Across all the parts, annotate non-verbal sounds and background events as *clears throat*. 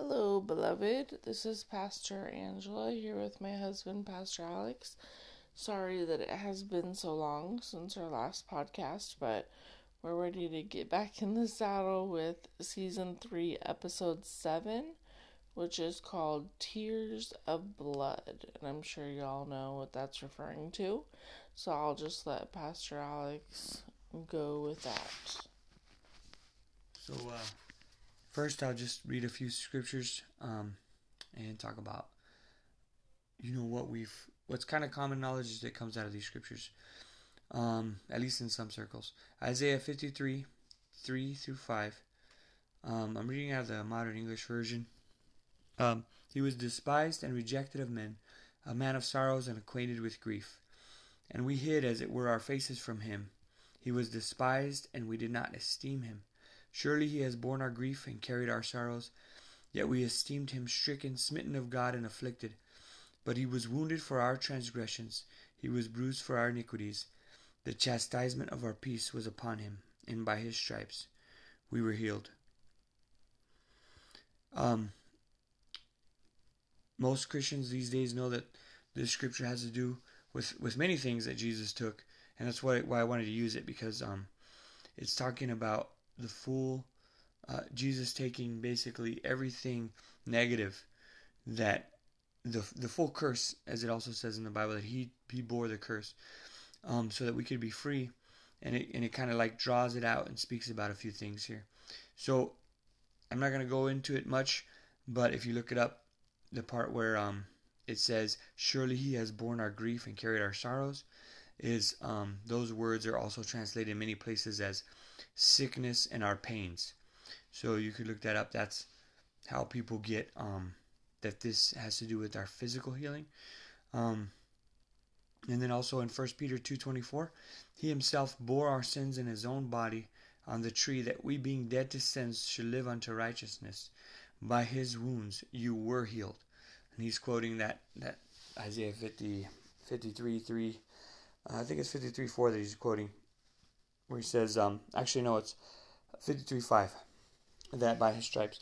Hello, beloved. This is Pastor Angela here with my husband, Pastor Alex. Sorry that it has been so long since our last podcast, but we're ready to get back in the saddle with season 3, episode 7, which is called Tears of Blood. And I'm sure y'all know what that's referring to. So I'll just let Pastor Alex go with that. So, uh, first, I'll just read a few scriptures um, and talk about, you know, what we've, what's kind of common knowledge that comes out of these scriptures, um, at least in some circles. Isaiah 53, 3 through 5. Um, I'm reading out of the modern English version. Um, he was despised and rejected of men, a man of sorrows and acquainted with grief. And we hid, as it were, our faces from him. He was despised, and we did not esteem him. Surely he has borne our grief and carried our sorrows. Yet we esteemed him stricken, smitten of God, and afflicted. But he was wounded for our transgressions, he was bruised for our iniquities. The chastisement of our peace was upon him, and by his stripes we were healed. Um, most Christians these days know that this scripture has to do with, with many things that Jesus took, and that's why, why I wanted to use it because um, it's talking about the fool, uh, Jesus taking basically everything negative that the the full curse, as it also says in the Bible, that he he bore the curse, um, so that we could be free, and it and it kind of like draws it out and speaks about a few things here. So I'm not gonna go into it much, but if you look it up, the part where um it says, "Surely he has borne our grief and carried our sorrows," is um those words are also translated in many places as sickness and our pains. So you could look that up. That's how people get um, that this has to do with our physical healing. Um, and then also in 1 Peter 2:24, he himself bore our sins in his own body on the tree that we being dead to sins should live unto righteousness. By his wounds you were healed. And he's quoting that that Isaiah 50 53 3 uh, I think it's 53 4 that he's quoting where he says, um, actually, no, it's 53 5, that by his stripes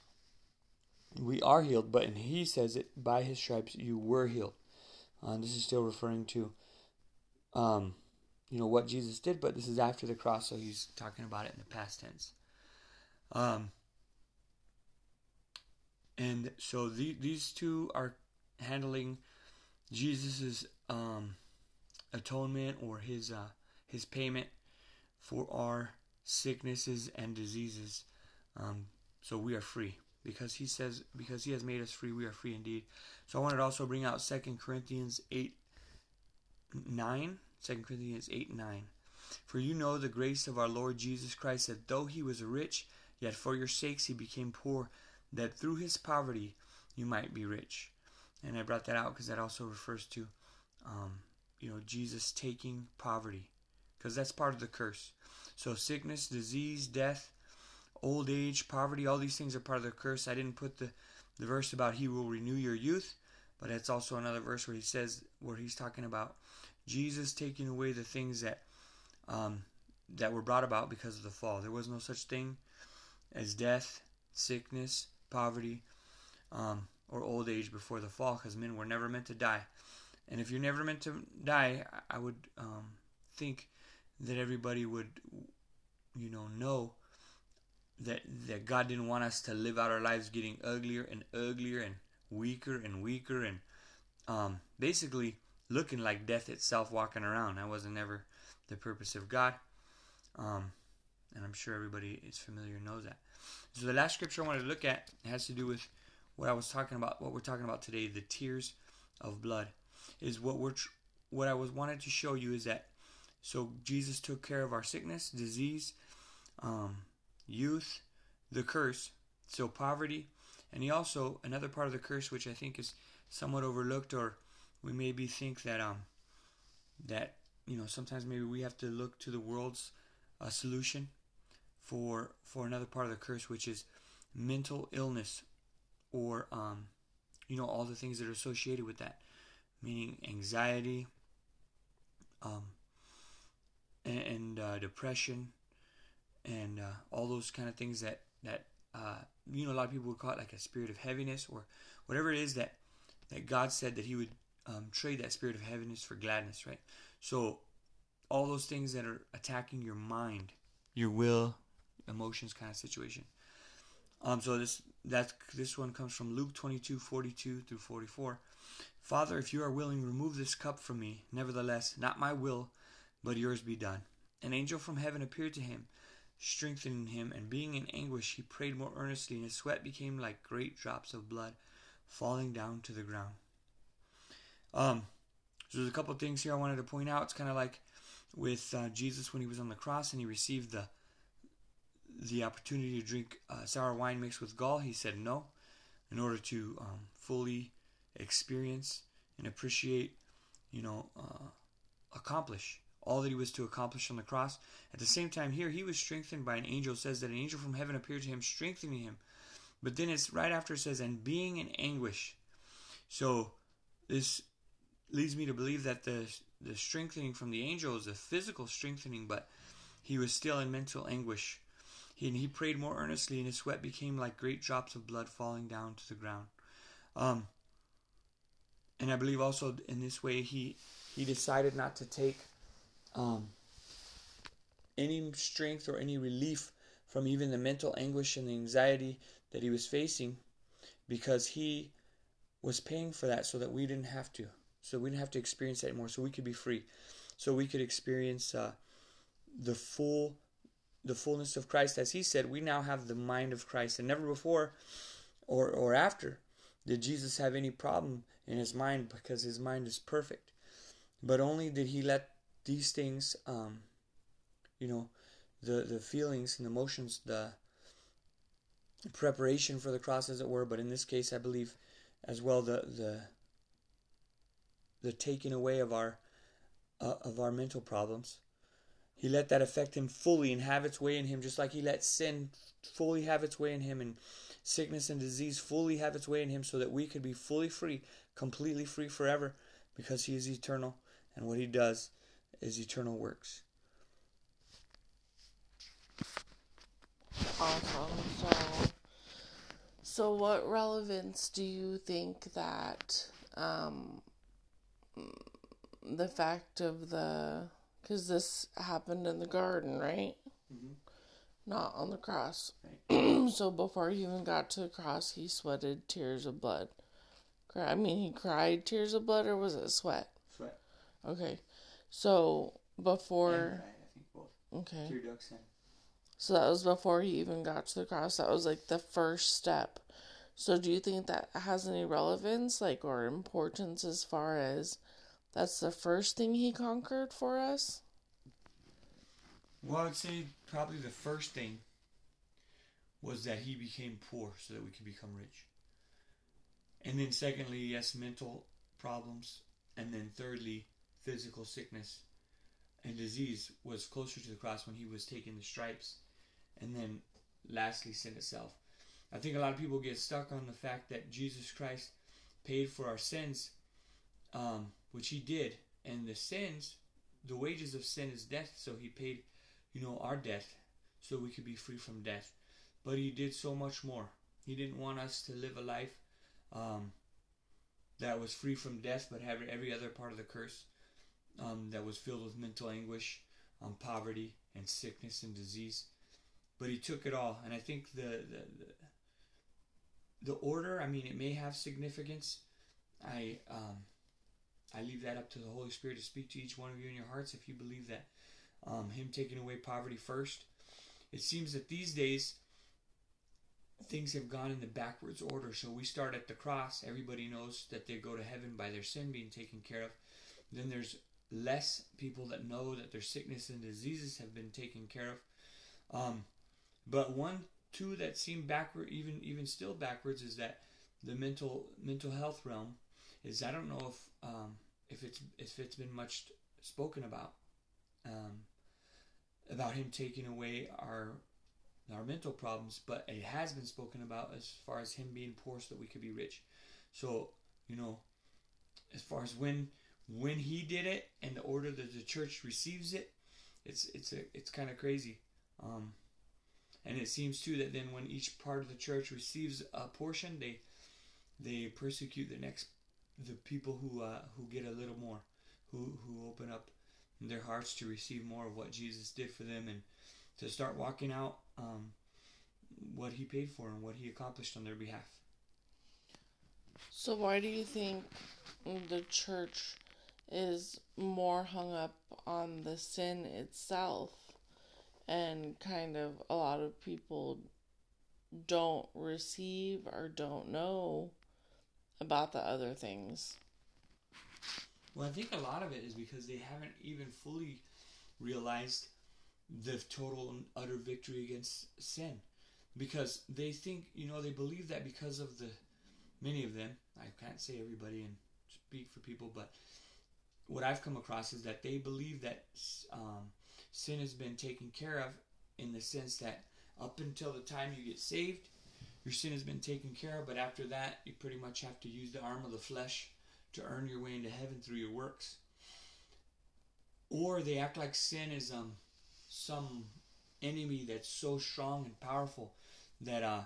we are healed, but and he says it by his stripes you were healed. Uh, this is still referring to, um, you know, what Jesus did, but this is after the cross, so he's talking about it in the past tense. Um, and so the, these two are handling Jesus's um, atonement or his uh, his payment for our sicknesses and diseases. Um, so we are free. Because he says because he has made us free we are free indeed. So i wanted to also bring out Second corinthians 8 9 2 corinthians 8 9 for you know the grace of our lord jesus christ that though he was rich yet for your sakes he became poor that through his poverty you might be rich. And i brought that out because that also refers to um, you know jesus taking poverty. Because that's part of the curse so sickness, disease, death, old age, poverty, all these things are part of the curse. I didn't put the, the verse about he will renew your youth, but it's also another verse where he says where he's talking about Jesus taking away the things that um, that were brought about because of the fall. There was no such thing as death, sickness, poverty, um, or old age before the fall, because men were never meant to die. And if you're never meant to die, I would um, think that everybody would, you know, know that that God didn't want us to live out our lives getting uglier and uglier and weaker and weaker and um, basically looking like death itself walking around. That wasn't ever the purpose of God. Um, and I'm sure everybody is familiar knows that. So the last scripture I wanted to look at has to do with what I was talking about, what we're talking about today, the tears of blood, is what we're what I was wanted to show you is that so Jesus took care of our sickness, disease, um, youth, the curse, so poverty, and he also another part of the curse which I think is somewhat overlooked, or we maybe think that um that you know sometimes maybe we have to look to the world's uh, solution for for another part of the curse, which is mental illness, or um you know all the things that are associated with that, meaning anxiety, um, and, uh, depression and uh, all those kind of things that that uh, you know, a lot of people would call it like a spirit of heaviness or whatever it is that that God said that He would um, trade that spirit of heaviness for gladness, right? So all those things that are attacking your mind, your will, emotions, kind of situation. Um, so this that this one comes from Luke 22, 42 through 44. Father, if you are willing, remove this cup from me. Nevertheless, not my will, but yours be done. An angel from heaven appeared to him, strengthening him, and being in anguish, he prayed more earnestly, and his sweat became like great drops of blood falling down to the ground. Um, so there's a couple things here I wanted to point out. It's kind of like with uh, Jesus when he was on the cross and he received the the opportunity to drink uh, sour wine mixed with gall. He said no, in order to um, fully experience and appreciate, you know, uh, accomplish all that he was to accomplish on the cross. At the same time, here he was strengthened by an angel. It says that an angel from heaven appeared to him, strengthening him. But then it's right after it says, and being in anguish. So this leads me to believe that the the strengthening from the angel is a physical strengthening, but he was still in mental anguish. He, and he prayed more earnestly, and his sweat became like great drops of blood falling down to the ground. Um, and I believe also in this way he he decided not to take um, any strength or any relief from even the mental anguish and the anxiety that he was facing because he was paying for that so that we didn't have to so we didn't have to experience that anymore so we could be free so we could experience uh, the full the fullness of christ. As he said we now have the mind of christ and never before or or after did jesus have any problem in his mind because his mind is perfect. But only did he let these things um, you know the the feelings and emotions the preparation for the cross as it were but in this case i believe as well the the the taking away of our uh, of our mental problems. He let that affect him fully and have its way in him, just like he let sin fully have its way in him and sickness and disease fully have its way in him, so that we could be fully free, completely free forever, because he is eternal and what he does is eternal works. Awesome. So, so what relevance do you think that um, the fact of the because this happened in the garden, right? Mm-hmm. Not on the cross. Right. *clears throat* so before he even got to the cross, he sweated tears of blood. I mean, he cried tears of blood, or was it sweat? Sweat. Okay, so before. I think both. Okay. Tear ducts and. So that was before he even got to the cross. That was like the first step. So do you think that has any relevance, like, or importance as far as that's the first thing he conquered for us? Well, I would say probably the first thing was that he became poor so that we could become rich. And then, secondly, yes, mental problems. And then, thirdly, physical sickness and disease was closer to the cross when he was taking the stripes. And then, lastly, sin itself. I think a lot of people get stuck on the fact that Jesus Christ paid for our sins um, which he did. And the sins, the wages of sin is death, so he paid, you know, our death so we could be free from death. But he did so much more. He didn't want us to live a life um, that was free from death, but have every other part of the curse um, that was filled with mental anguish, um, poverty, and sickness and disease. But he took it all, and I think the, the, the the order. I mean, it may have significance. I um, I leave that up to the Holy Spirit to speak to each one of you in your hearts if you believe that um, Him taking away poverty first. It seems that these days things have gone in the backwards order. So we start at the cross. Everybody knows that they go to heaven by their sin being taken care of. Then there's less people that know that their sickness and diseases have been taken care of. Um, but one, two that seem backward, even even still backwards, is that the mental mental health realm is I don't know if um, if it's if it's been much spoken about um, about him taking away our our mental problems, but it has been spoken about as far as him being poor so that we could be rich. So you know, as far as when when he did it and the order that the church receives it, it's it's a, it's kind of crazy. Um, And it seems too that then when each part of the church receives a portion, they they persecute the next the people who uh, who get a little more, who who open up their hearts to receive more of what Jesus did for them and to start walking out um, what He paid for and what He accomplished on their behalf. So why do you think the church is more hung up on the sin itself and kind of a lot of people don't receive or don't know about the other things. Well, I think a lot of it is because they haven't even fully realized the total and utter victory against sin. Because they think, you know, they believe that because of the many of them, I can't say everybody and speak for people, but what I've come across is that they believe that um, sin has been taken care of in the sense that up until the time you get saved, your sin has been taken care of, but after that, you pretty much have to use the arm of the flesh to earn your way into heaven through your works. Or they act like sin is um some enemy that's so strong and powerful that uh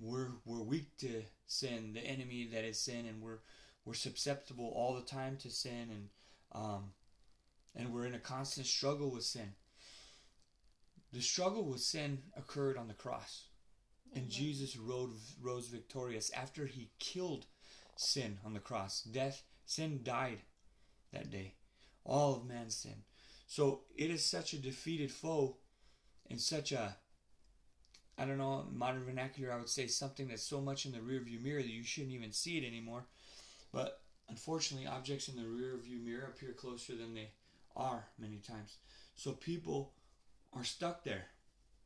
we're we're weak to sin, the enemy that is sin, and we're we're susceptible all the time to sin, and um, and we're in a constant struggle with sin. The struggle with sin occurred on the cross, and Jesus rose rose victorious after he killed sin on the cross. Death, sin died that day, all of man's sin. So it is such a defeated foe, and such a I don't know, modern vernacular, I would say something that's so much in the rearview mirror that you shouldn't even see it anymore. But unfortunately, objects in the rearview mirror appear closer than they are many times. So people are stuck there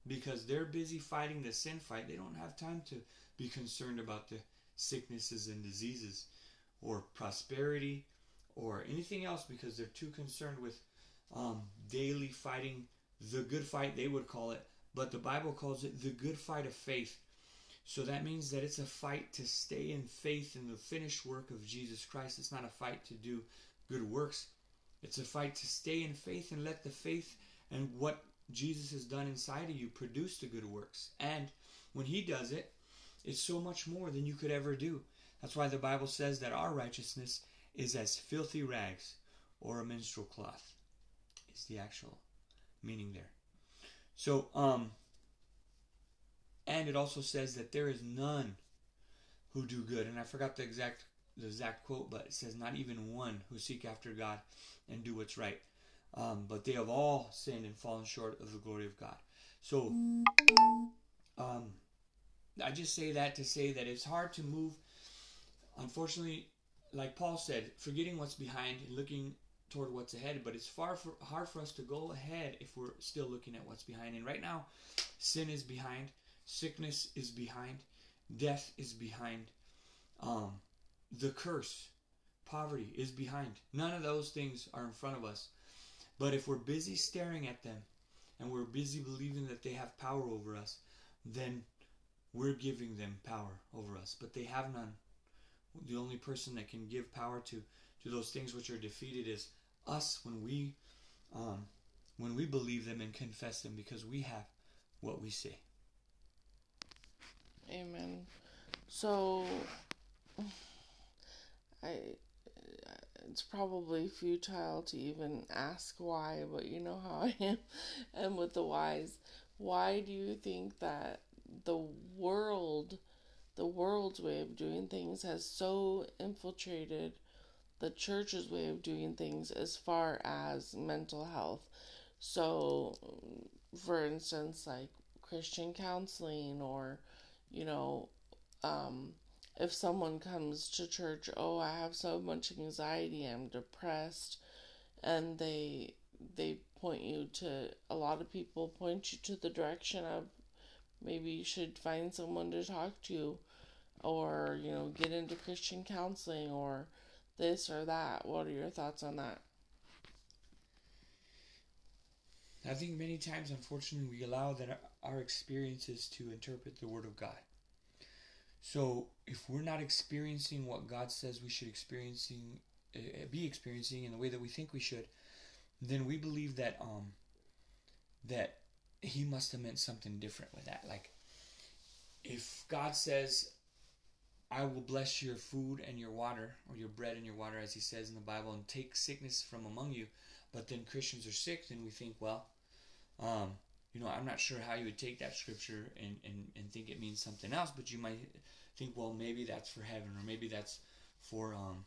because they're busy fighting the sin fight. They don't have time to be concerned about the sicknesses and diseases or prosperity or anything else because they're too concerned with um, daily fighting the good fight, they would call it, but the Bible calls it the good fight of faith. So that means that it's a fight to stay in faith in the finished work of Jesus Christ. It's not a fight to do good works. It's a fight to stay in faith and let the faith and what Jesus has done inside of you produce the good works. And when He does it, it's so much more than you could ever do. That's why the Bible says that our righteousness is as filthy rags or a minstrel cloth, is the actual meaning there. So, um, and it also says that there is none who do good. And I forgot the exact the exact quote, but it says not even one who seek after God and do what's right. Um, but they have all sinned and fallen short of the glory of God. So, um, I just say that to say that it's hard to move. Unfortunately, like Paul said, forgetting what's behind and looking toward what's ahead, but it's far for, hard for us to go ahead if we're still looking at what's behind. And right now, sin is behind, sickness is behind, death is behind, um, the curse, poverty is behind. None of those things are in front of us. But if we're busy staring at them and we're busy believing that they have power over us, then we're giving them power over us. But they have none. The only person that can give power to, to those things which are defeated is us when we um, when we believe them and confess them because we have what we say. Amen. So I it's probably futile to even ask why, but you know how *laughs* I am and with the whys. Why do you think that the world the world's way of doing things has so infiltrated the church's way of doing things as far as mental health. So, for instance, like Christian counseling, or, you know, um, if someone comes to church, oh, I have so much anxiety, I'm depressed, and they they point you to a lot of people point you to the direction of maybe you should find someone to talk to or you know get into christian counseling or this or that. What are your thoughts on that? I think many times, unfortunately, we allow that our experiences to interpret the Word of God. So, if we're not experiencing what God says we should experiencing, uh, be experiencing in the way that we think we should, then we believe that um, that he must have meant something different with that. Like, if God says, I will bless your food and your water, or your bread and your water, as he says in the Bible, and take sickness from among you, but then Christians are sick, then we think, well, um, you know, I'm not sure how you would take that scripture and, and, and think it means something else, but you might think, well, maybe that's for heaven, or maybe that's for um,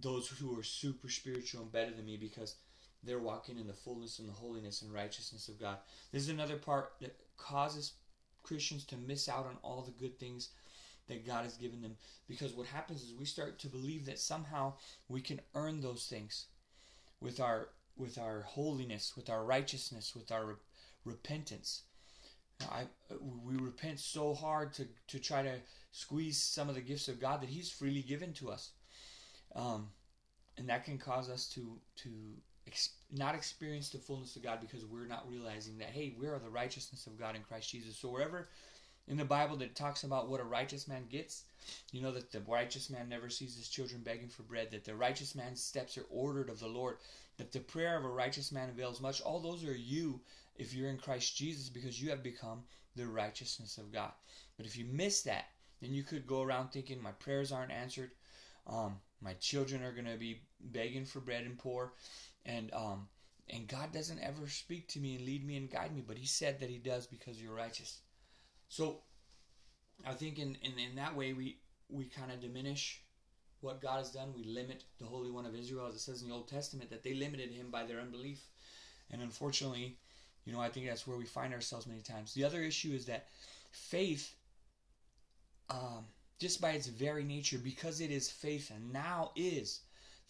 those who are super spiritual and better than me because they're walking in the fullness and the holiness and righteousness of God. This is another part that causes Christians to miss out on all the good things that God has given them because what happens is we start to believe that somehow we can earn those things with our with our holiness, with our righteousness, with our repentance. I we repent so hard to to try to squeeze some of the gifts of God that He's freely given to us, um, and that can cause us to to ex- not experience the fullness of God because we're not realizing that hey, we are the righteousness of God in Christ Jesus. So wherever in the Bible that talks about what a righteous man gets, you know that the righteous man never sees his children begging for bread, that the righteous man's steps are ordered of the Lord, that the prayer of a righteous man avails much. All those are you if you're in Christ Jesus because you have become the righteousness of God. But if you miss that, then you could go around thinking my prayers aren't answered. Um, my children are going to be begging for bread and poor, and um, and God doesn't ever speak to me and lead me and guide me, but He said that He does because you're righteous. So I think in, in, in that way we we kind of diminish what God has done. We limit the Holy One of Israel, as it says in the Old Testament, that they limited Him by their unbelief, and unfortunately, you know, I think that's where we find ourselves many times. The other issue is that faith, um, just by its very nature, because it is faith and now is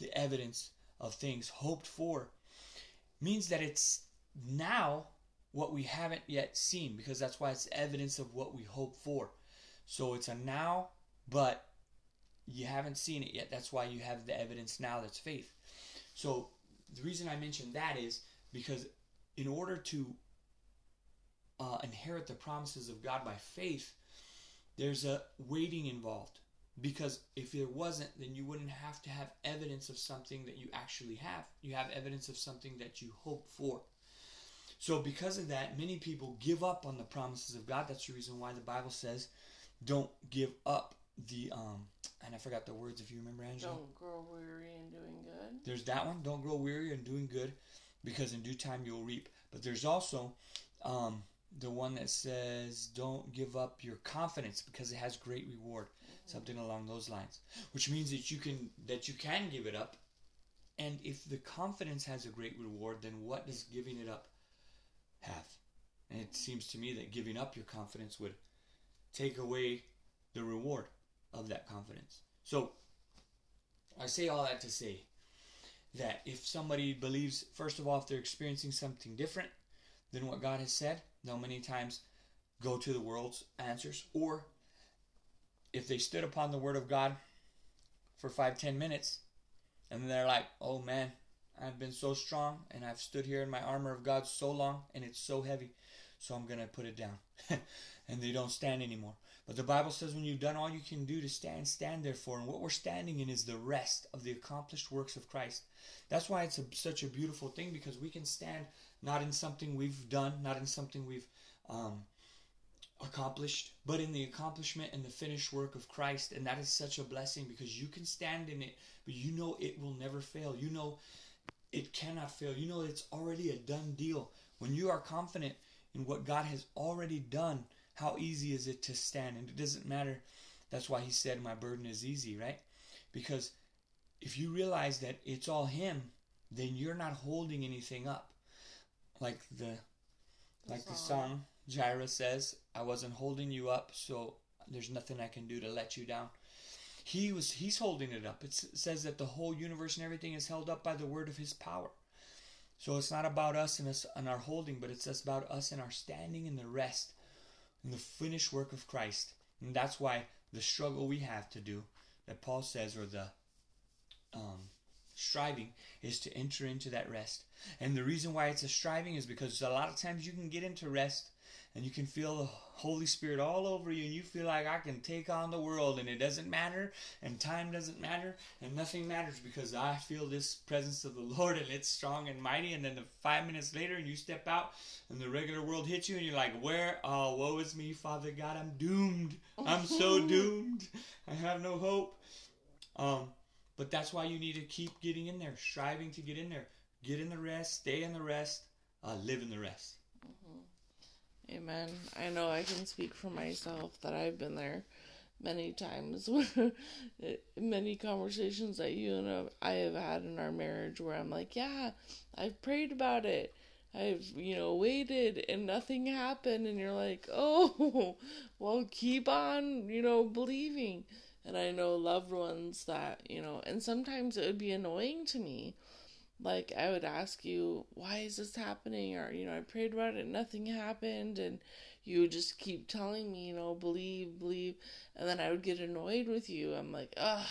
the evidence of things hoped for, means that it's now what we haven't yet seen, because that's why it's evidence of what we hope for. So it's a now, but you haven't seen it yet. That's why you have the evidence now that's faith. So the reason I mentioned that is because in order to uh, inherit the promises of God by faith, there's a waiting involved. Because if there wasn't, then you wouldn't have to have evidence of something that you actually have. You have evidence of something that you hope for. So, because of that, many people give up on the promises of God. That's the reason why the Bible says, "Don't give up the." Um, and I forgot the words. If you remember, Angela. Don't grow weary in doing good. There's that one. Don't grow weary in doing good, because in due time you'll reap. But there's also um, the one that says, "Don't give up your confidence because it has great reward." Something along those lines, which means that you can that you can give it up, and if the confidence has a great reward, then what does giving it up have? And it seems to me that giving up your confidence would take away the reward of that confidence. So I say all that to say that if somebody believes, first of all, if they're experiencing something different than what God has said, they'll many times go to the world's answers. Or if they stood upon the Word of God for five, ten minutes, and they're like, oh man, I've been so strong, and I've stood here in my armor of God so long, and it's so heavy, so I'm going to put it down. *laughs* and they don't stand anymore. But the Bible says when you've done all you can do to stand, stand therefore. And what we're standing in is the rest of the accomplished works of Christ. That's why it's a, such a beautiful thing because we can stand not in something we've done, not in something we've um, accomplished, but in the accomplishment and the finished work of Christ. And that is such a blessing because you can stand in it, but you know it will never fail. You know it cannot fail. You know it's already a done deal. When you are confident in what God has already done, how easy is it to stand? And it doesn't matter. That's why he said, My burden is easy, right? Because if you realize that it's all him, then you're not holding anything up. Like the like the song Jireh says, I wasn't holding you up, so there's nothing I can do to let you down. He was he's holding it up. It's, it says that the whole universe and everything is held up by the word of his power. So it's not about us and us and our holding, but it's just about us and our standing in the rest in the finished work of Christ. And that's why the struggle we have to do, that Paul says, or the um, striving, is to enter into that rest. And the reason why it's a striving is because a lot of times you can get into rest and you can feel the Holy Spirit all over you, and you feel like I can take on the world, and it doesn't matter, and time doesn't matter, and nothing matters because I feel this presence of the *laughs* Lord, and it's strong and mighty. And then the five minutes later, and you step out, and the regular world hits you, and you're like, "Where? Oh, woe is me, Father God! I'm doomed. I'm so *laughs* doomed. I have no hope." Um, but that's why you need to keep getting in there, striving to get in there, get in the rest, stay in the rest, uh, live in the rest. Amen. I know I can speak for myself that I've been there many times. *laughs* many conversations that you and I have had in our marriage where I'm like, yeah, I've prayed about it. I've, you know, waited and nothing happened. And you're like, *laughs* oh, well, keep on, you know, believing. And I know loved ones that, you know, and sometimes it would be annoying to me like I would ask you, why is this happening? Or, you know, I prayed about it, nothing happened. And you would just keep telling me, you know, believe, believe. And then I would get annoyed with you. I'm like, ugh.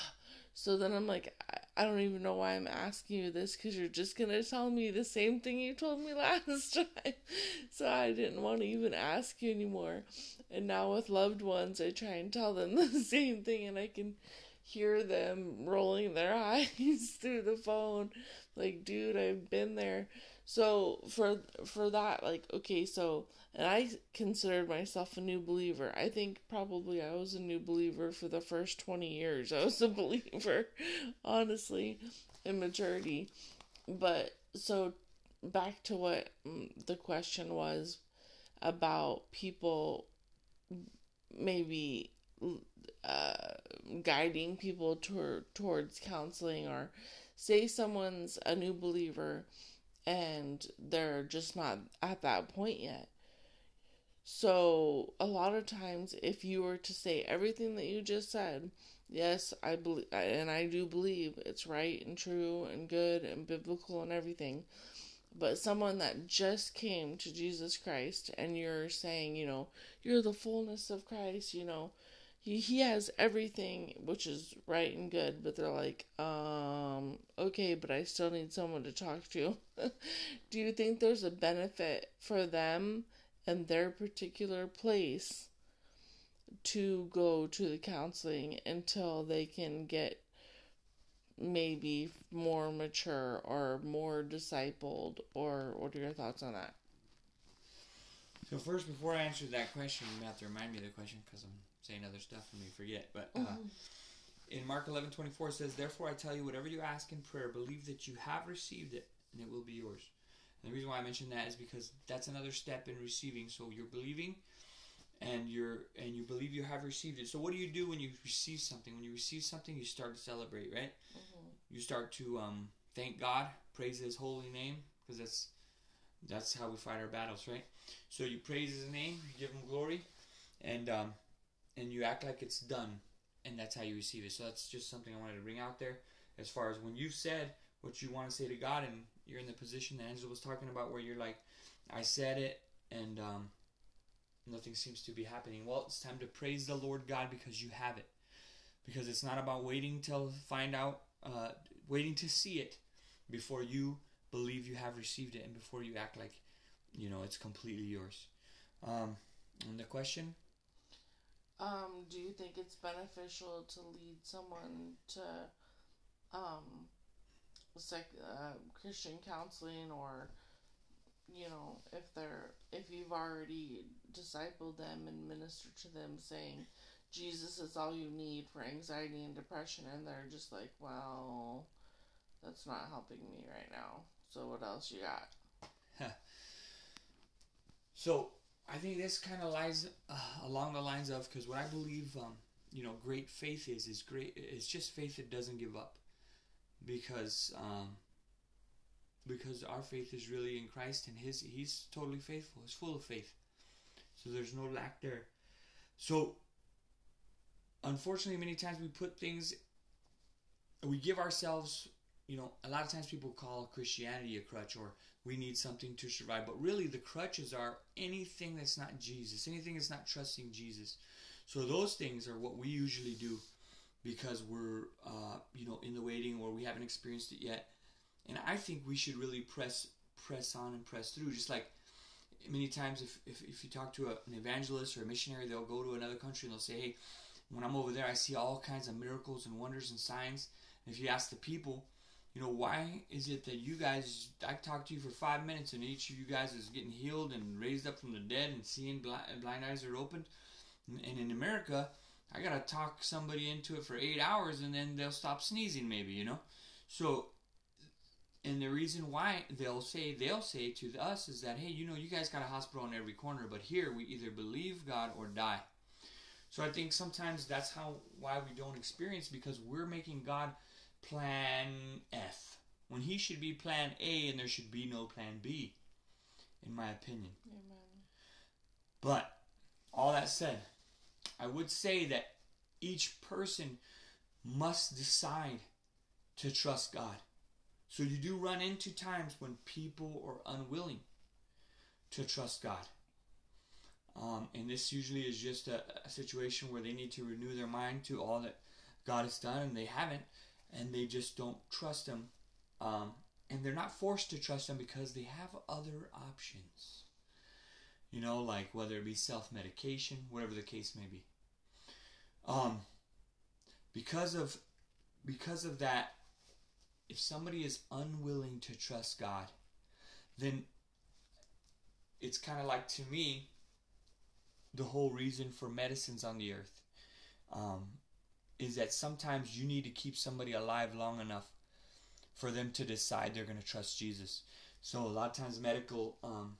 So then I'm like, I don't even know why I'm asking you this because you're just going to tell me the same thing you told me *laughs* last time. so I didn't want to even ask you anymore. And now with loved ones, I try and tell them *laughs* the same thing and I can hear them rolling their *laughs* eyes through the phone like, dude, I've been there. So for for that, like, okay, so and I considered myself a new believer. I think probably I was a new believer for the first twenty years. I was a *laughs* believer, honestly, in maturity. But so back to what mm, the question was about people maybe uh, guiding people toward towards counseling or say someone's a new believer and they're just not at that point yet. So, a lot of times, if you were to say everything that you just said, yes, I believe, and I do believe it's right and true and good and biblical and everything, but someone that just came to Jesus Christ and you're saying, you know, you're the fullness of Christ, you know, he he has everything which is right and good but they're like um okay but i still need someone to talk to. *laughs* Do you think there's a benefit for them and their particular place to go to the counseling until they can get maybe more mature or more discipled or what are your thoughts on that? So first before i answer that question you have to remind me of the question because i'm saying other stuff and we forget. But uh, mm-hmm. in Mark eleven twenty four says, Therefore I tell you, whatever you ask in prayer, believe that you have received it, and it will be yours. And the reason why I mention that is because that's another step in receiving. So you're believing, and you're and you believe you have received it. So what do you do when you receive something? When you receive something, you start to celebrate, right? Mm-hmm. You start to um, thank God, praise His holy name, because that's that's how we fight our battles, right? So you praise His name, you give Him glory, and um, and you act like it's done, and that's how you receive it. So that's just something I wanted to bring out there. As far as when you've said what you want to say to God, and you're in the position that Angela was talking about, where you're like, I said it, and um, nothing seems to be happening. Well, it's time to praise the Lord God because you have it. Because it's not about waiting till find out, uh, waiting to see it before you believe you have received it, and before you act like, you know, it's completely yours. Um, and the question um, do you think it's beneficial to lead someone to um, like uh, Christian counseling or you know if they're if you've already discipled them and ministered to them saying Jesus is all you need for anxiety and depression and they're just like well that's not helping me right now. So what else you got? So I think this kind of lies uh, along the lines of because what I believe, um, you know, great faith is is great. It's just faith that doesn't give up, because um, because our faith is really in Christ and His He's totally faithful. He's full of faith, so there's no lack there. So, unfortunately, many times we put things, we give ourselves. You know, a lot of times people call Christianity a crutch or we need something to survive. But really, the crutches are anything that's not Jesus, anything that's not trusting Jesus. So those things are what we usually do because we're, uh, you know, in the waiting or we haven't experienced it yet. And I think we should really press press on and press through. Just like many times if, if, if you talk to a, an evangelist or a missionary, they'll go to another country and they'll say, hey, when I'm over there, I see all kinds of miracles and wonders and signs. And if you ask the people, you know, why is it that you guys, I talked to you for five minutes and each of you guys is getting healed and raised up from the dead and seeing blind, blind eyes are opened? And in America, I gotta talk somebody into it for eight hours and then they'll stop sneezing, maybe, you know? So, and the reason why they'll say, they'll say to us is that, hey, you know, you guys got a hospital on every corner, but here we either believe God or die. So I think sometimes that's how why we don't experience because we're making God plan F when he should be plan A and there should be no plan B, in my opinion. Amen. But all that said, I would say that each person must decide to trust God. So you do run into times when people are unwilling to trust God. Um, and this usually is just a, a, situation where they need to renew their mind to all that God has done, and they haven't, and they just don't trust Him. Um, and they're not forced to trust Him because they have other options. You know, like whether it be self medication, whatever the case may be. Um, because of because of that, if somebody is unwilling to trust God, then it's kind of like to me the whole reason for medicines on the earth um, is that sometimes you need to keep somebody alive long enough for them to decide they're going to trust Jesus. So a lot of times medical, um,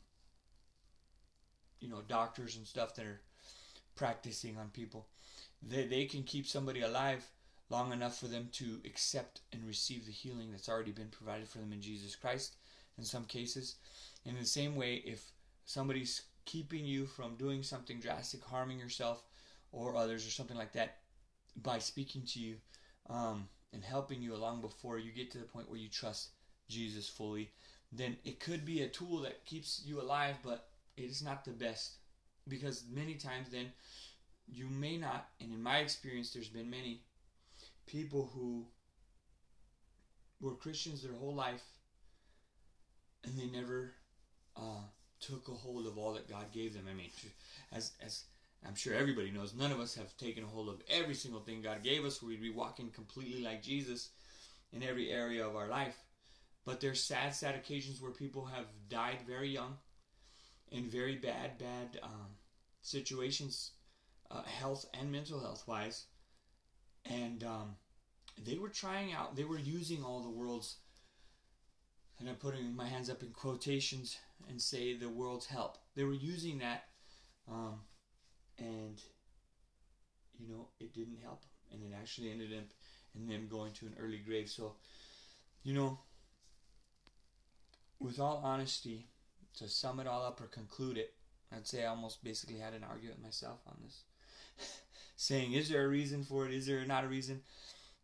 you know, doctors and stuff that are practicing on people, they, they can keep somebody alive long enough for them to accept and receive the healing that's already been provided for them in Jesus Christ in some cases. In the same way, if somebody's keeping you from doing something drastic, harming yourself or others or something like that by speaking to you um, and helping you along before you get to the point where you trust Jesus fully, then it could be a tool that keeps you alive, but it is not the best because many times then you may not, and in my experience, there's been many people who were Christians their whole life and they never uh, took a hold of all that God gave them. I mean, as as I'm sure everybody knows, none of us have taken hold of every single thing God gave us. We'd be walking completely like Jesus in every area of our life. But there's sad, sad occasions where people have died very young in very bad, bad um, situations, uh, health and mental health wise. And um, they were trying out, they were using all the world's, and I'm putting my hands up in quotations, and say the world's help. They were using that, um, and you know it didn't help, and it actually ended up in them going to an early grave. So, you know, with all honesty, to sum it all up or conclude it, I'd say I almost basically had an argument myself on this, *laughs* saying, is there a reason for it? Is there not a reason?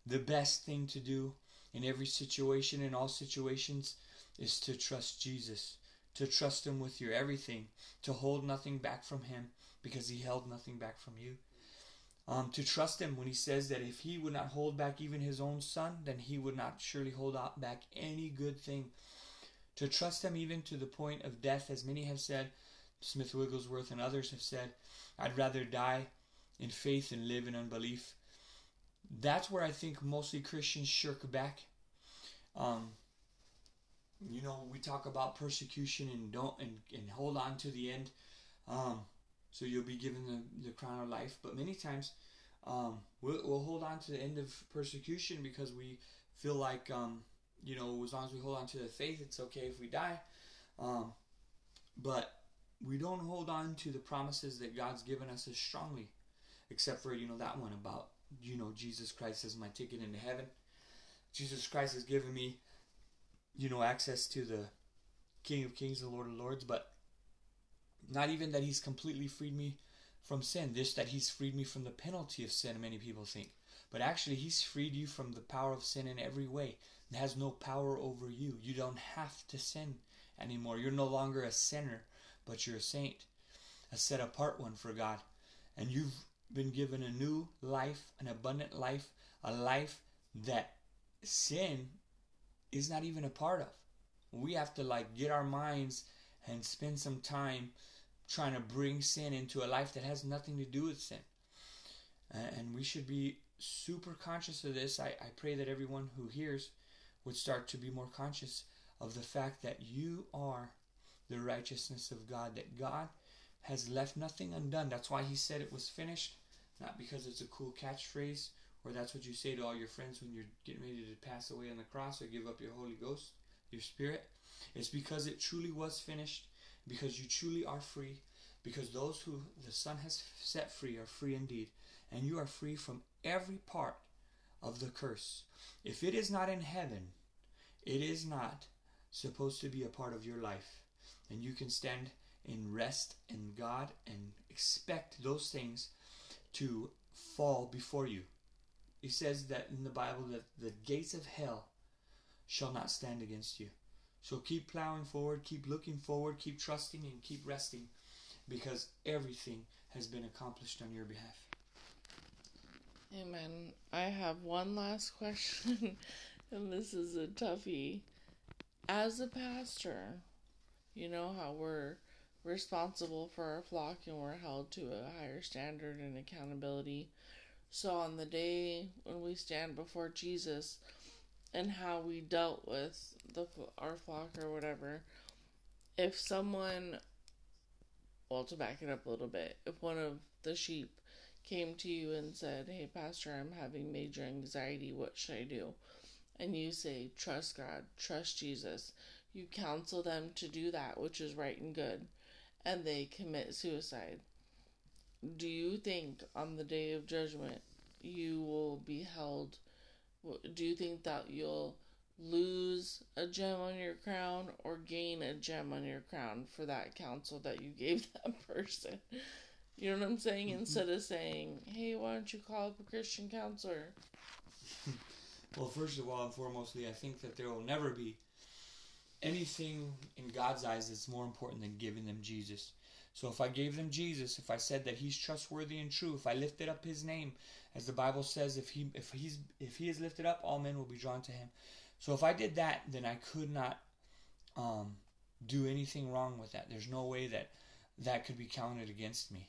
The best thing to do in every situation, in all situations, is to trust Jesus to trust Him with your everything, to hold nothing back from Him because He held nothing back from you. Um, to trust Him when He says that if He would not hold back even His own Son, then He would not surely hold back any good thing. To trust Him even to the point of death, as many have said, Smith Wigglesworth and others have said, I'd rather die in faith than live in unbelief. That's where I think mostly Christians shirk back. Um, you know, we talk about persecution and don't and, and hold on to the end. Um, so you'll be given the, the crown of life. But many times, um, we'll, we'll hold on to the end of persecution because we feel like, um, you know, as long as we hold on to the faith, it's okay if we die. Um, but we don't hold on to the promises that God's given us as strongly, except for, you know, that one about, you know, Jesus Christ as my ticket into heaven. Jesus Christ has given me you know, access to the King of Kings and Lord of Lords, but not even that he's completely freed me from sin. Just that he's freed me from the penalty of sin, many people think. But actually, he's freed you from the power of sin in every way. Has no power over you. You don't have to sin anymore. You're no longer a sinner, but you're a saint, a set apart one for God. And you've been given a new life, an abundant life, a life that sin is not even a part of. We have to like get our minds and spend some time trying to bring sin into a life that has nothing to do with sin. And we should be super conscious of this. I, I pray that everyone who hears would start to be more conscious of the fact that you are the righteousness of God, that God has left nothing undone. That's why he said it was finished, not because it's a cool catchphrase or that's what you say to all your friends when you're getting ready to pass away on the cross or give up your Holy Ghost, your spirit. It's because it truly was finished, because you truly are free, because those who the Son has set free are free indeed, and you are free from every part of the curse. If it is not in heaven, it is not supposed to be a part of your life. And you can stand in rest in God and expect those things to fall before you. He says that in the Bible that the gates of hell shall not stand against you. So keep plowing forward, keep looking forward, keep trusting, and keep resting because everything has been accomplished on your behalf. Amen. I have one last question, *laughs* and this is a toughie. As a pastor, you know how we're responsible for our flock and we're held to a higher standard and accountability. So, on the day when we stand before Jesus and how we dealt with the our flock or whatever, if someone, well, to back it up a little bit, if one of the sheep came to you and said, Hey, Pastor, I'm having major anxiety. What should I do? And you say, Trust God, trust Jesus. You counsel them to do that, which is right and good, and they commit suicide. Do you think on the day of judgment you will be held? Do you think that you'll lose a gem on your crown or gain a gem on your crown for that counsel that you gave *laughs* that person? You know what I'm saying? Mm-hmm. Instead of saying, hey, why don't you call up a Christian counselor? *laughs* well, first of all and foremostly, I think that there will never be anything in God's eyes that's more important than giving them Jesus. So if I gave them Jesus, if I said that he's trustworthy and true, if I lifted up his name, as the Bible says, if he if he's if he is lifted up, all men will be drawn to him. So if I did that, then I could not um, do anything wrong with that. There's no way that that could be counted against me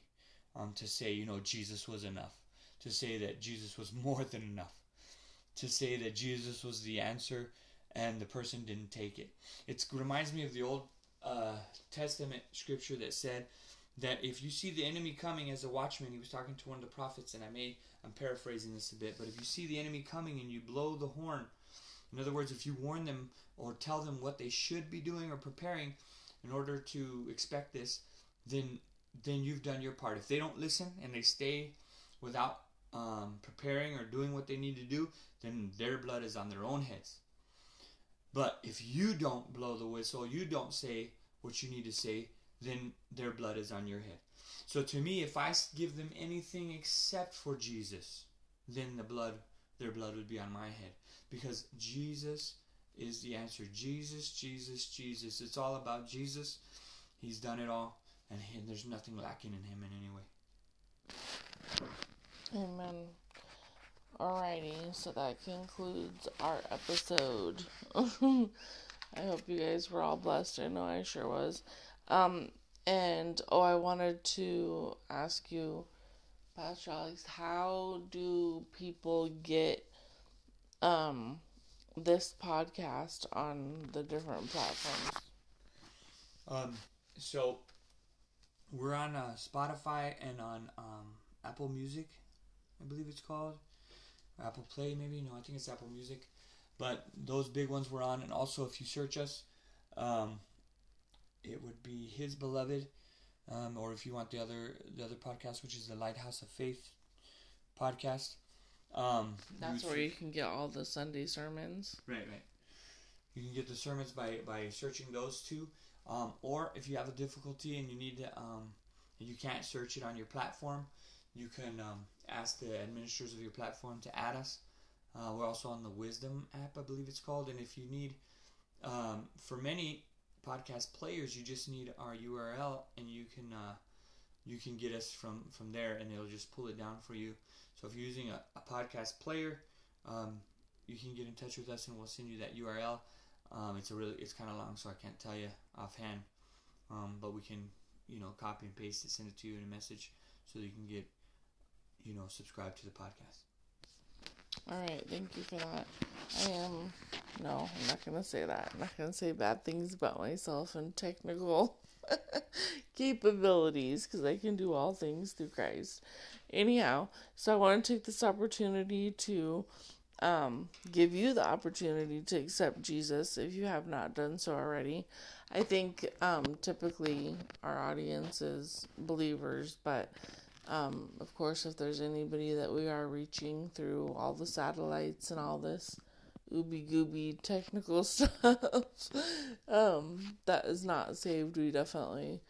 um, to say, you know, Jesus was enough, to say that Jesus was *laughs* more than enough, to say that Jesus was the answer and the person didn't take it. It reminds me of the Old uh, Testament scripture that said that if you see the enemy coming as a watchman, he was talking to one of the prophets, and I may, I'm paraphrasing this a bit, but if you see the enemy coming and you blow the horn, in other words, if you warn them or tell them what they should be doing or preparing in order to expect this, then then you've done your part. If they don't listen and they stay without um, preparing or doing what they need to do, then their blood is on their own heads. But if you don't blow the whistle, you don't say what you need to say, then their blood is on your head. So to me, if I give them anything except for Jesus, then the blood, their blood would be on my head. Because Jesus is the answer. Jesus, Jesus, Jesus. It's all about Jesus. He's done it all and, he, and there's nothing lacking in him in any way. Amen. Alrighty, so that concludes our episode. *laughs* I hope you guys were all blessed. I know I sure was. Um, and oh, I wanted to ask you, Pastor Alex, how do people get um this podcast on the different platforms? Um, so we're on uh, Spotify and on um, Apple Music, I believe it's called. Apple Play, maybe. No, I think it's Apple Music. But those big ones we're on. And also, if you search us, um, it would be His Beloved. Um, or if you want the other the other podcast, which is the Lighthouse of Faith podcast. Um, That's where you can get all the Sunday sermons. Right, right. You can get the sermons by by searching those two. Um, or if you have a difficulty and you need to, um, you can't search it on your platform, you can um, ask the administrators of your platform to add us. Uh, we're also on the Wisdom app, I believe it's called. And if you need, um, for many podcast players, you just need our URL, and you can uh, you can get us from from there, and it'll just pull it down for you. So if you're using a, a podcast player, um, you can get in touch with us, and we'll send you that URL. Um, it's a really it's kind of long, so I can't tell you offhand um, but we can you know copy and paste it, send it to you in a message so you can get you know subscribe to the podcast. All right, thank you for that. I am no, I'm not gonna say that. I'm not gonna say bad things about myself and technical *laughs* capabilities because I can do all things through Christ. Anyhow, so I want to take this opportunity to um, give you the opportunity to accept Jesus if you have not done so already. I think um, typically our audience is believers, but um, of course, if there's anybody that we are reaching through all the satellites and all this ooby gooby technical *laughs* stuff um, that is not saved, we definitely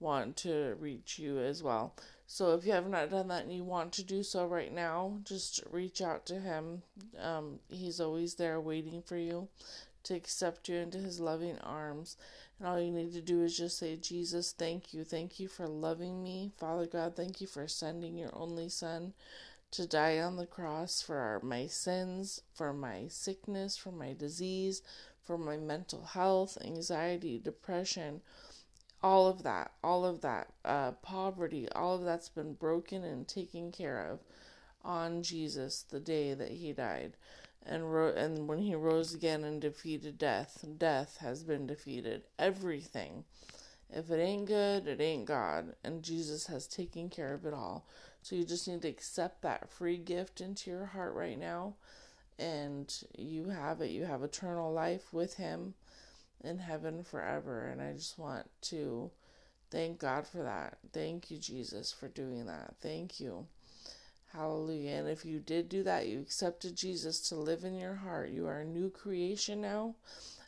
want to reach you as well. So if you have not done that and you want to do so right now, just reach out to him. Um, he's always there waiting for you to accept you into his loving arms. And all you need to do is just say, Jesus, thank you. Thank you for loving me. Father God, thank you for sending your only son to die on the cross for our, my sins, for my sickness, for my disease, for my mental health, anxiety, depression, all of that, all of that, uh, poverty, all of that's been broken and taken care of on Jesus the day that he died. And ro- and when he rose again and defeated death, death has been defeated. Everything. If it ain't good, it ain't God. And Jesus has taken care of it all. So you just need to accept that free gift into your heart right now. And you have it. You have eternal life with Him in heaven forever. And I just want to thank God for that. Thank you, Jesus, for doing that. Thank you. Hallelujah. And if you did do that, you accepted Jesus to live in your heart. You are a new creation now,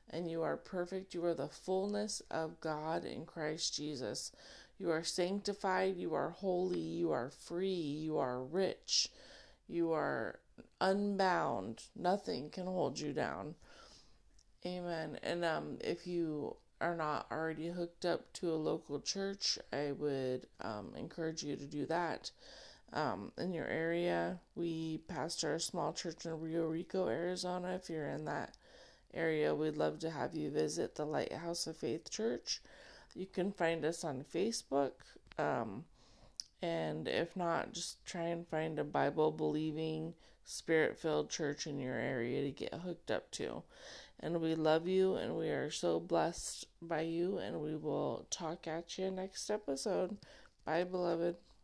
and you are perfect. You are the fullness of God in Christ Jesus. You are sanctified, you are holy, you are free, you are rich, you are unbound. Nothing can hold you down. Amen. And um, if you are not already hooked up to a local church, I would um, encourage you to do that. Um, in your area, we pastor a small church in Rio Rico, Arizona. If you're in that area, we'd love to have you visit the Lighthouse of Faith Church. You can find us on Facebook. Um, and if not, just try and find a Bible believing, spirit filled church in your area to get hooked up to. And we love you and we are so blessed by you. And we will talk at you next episode. Bye, beloved.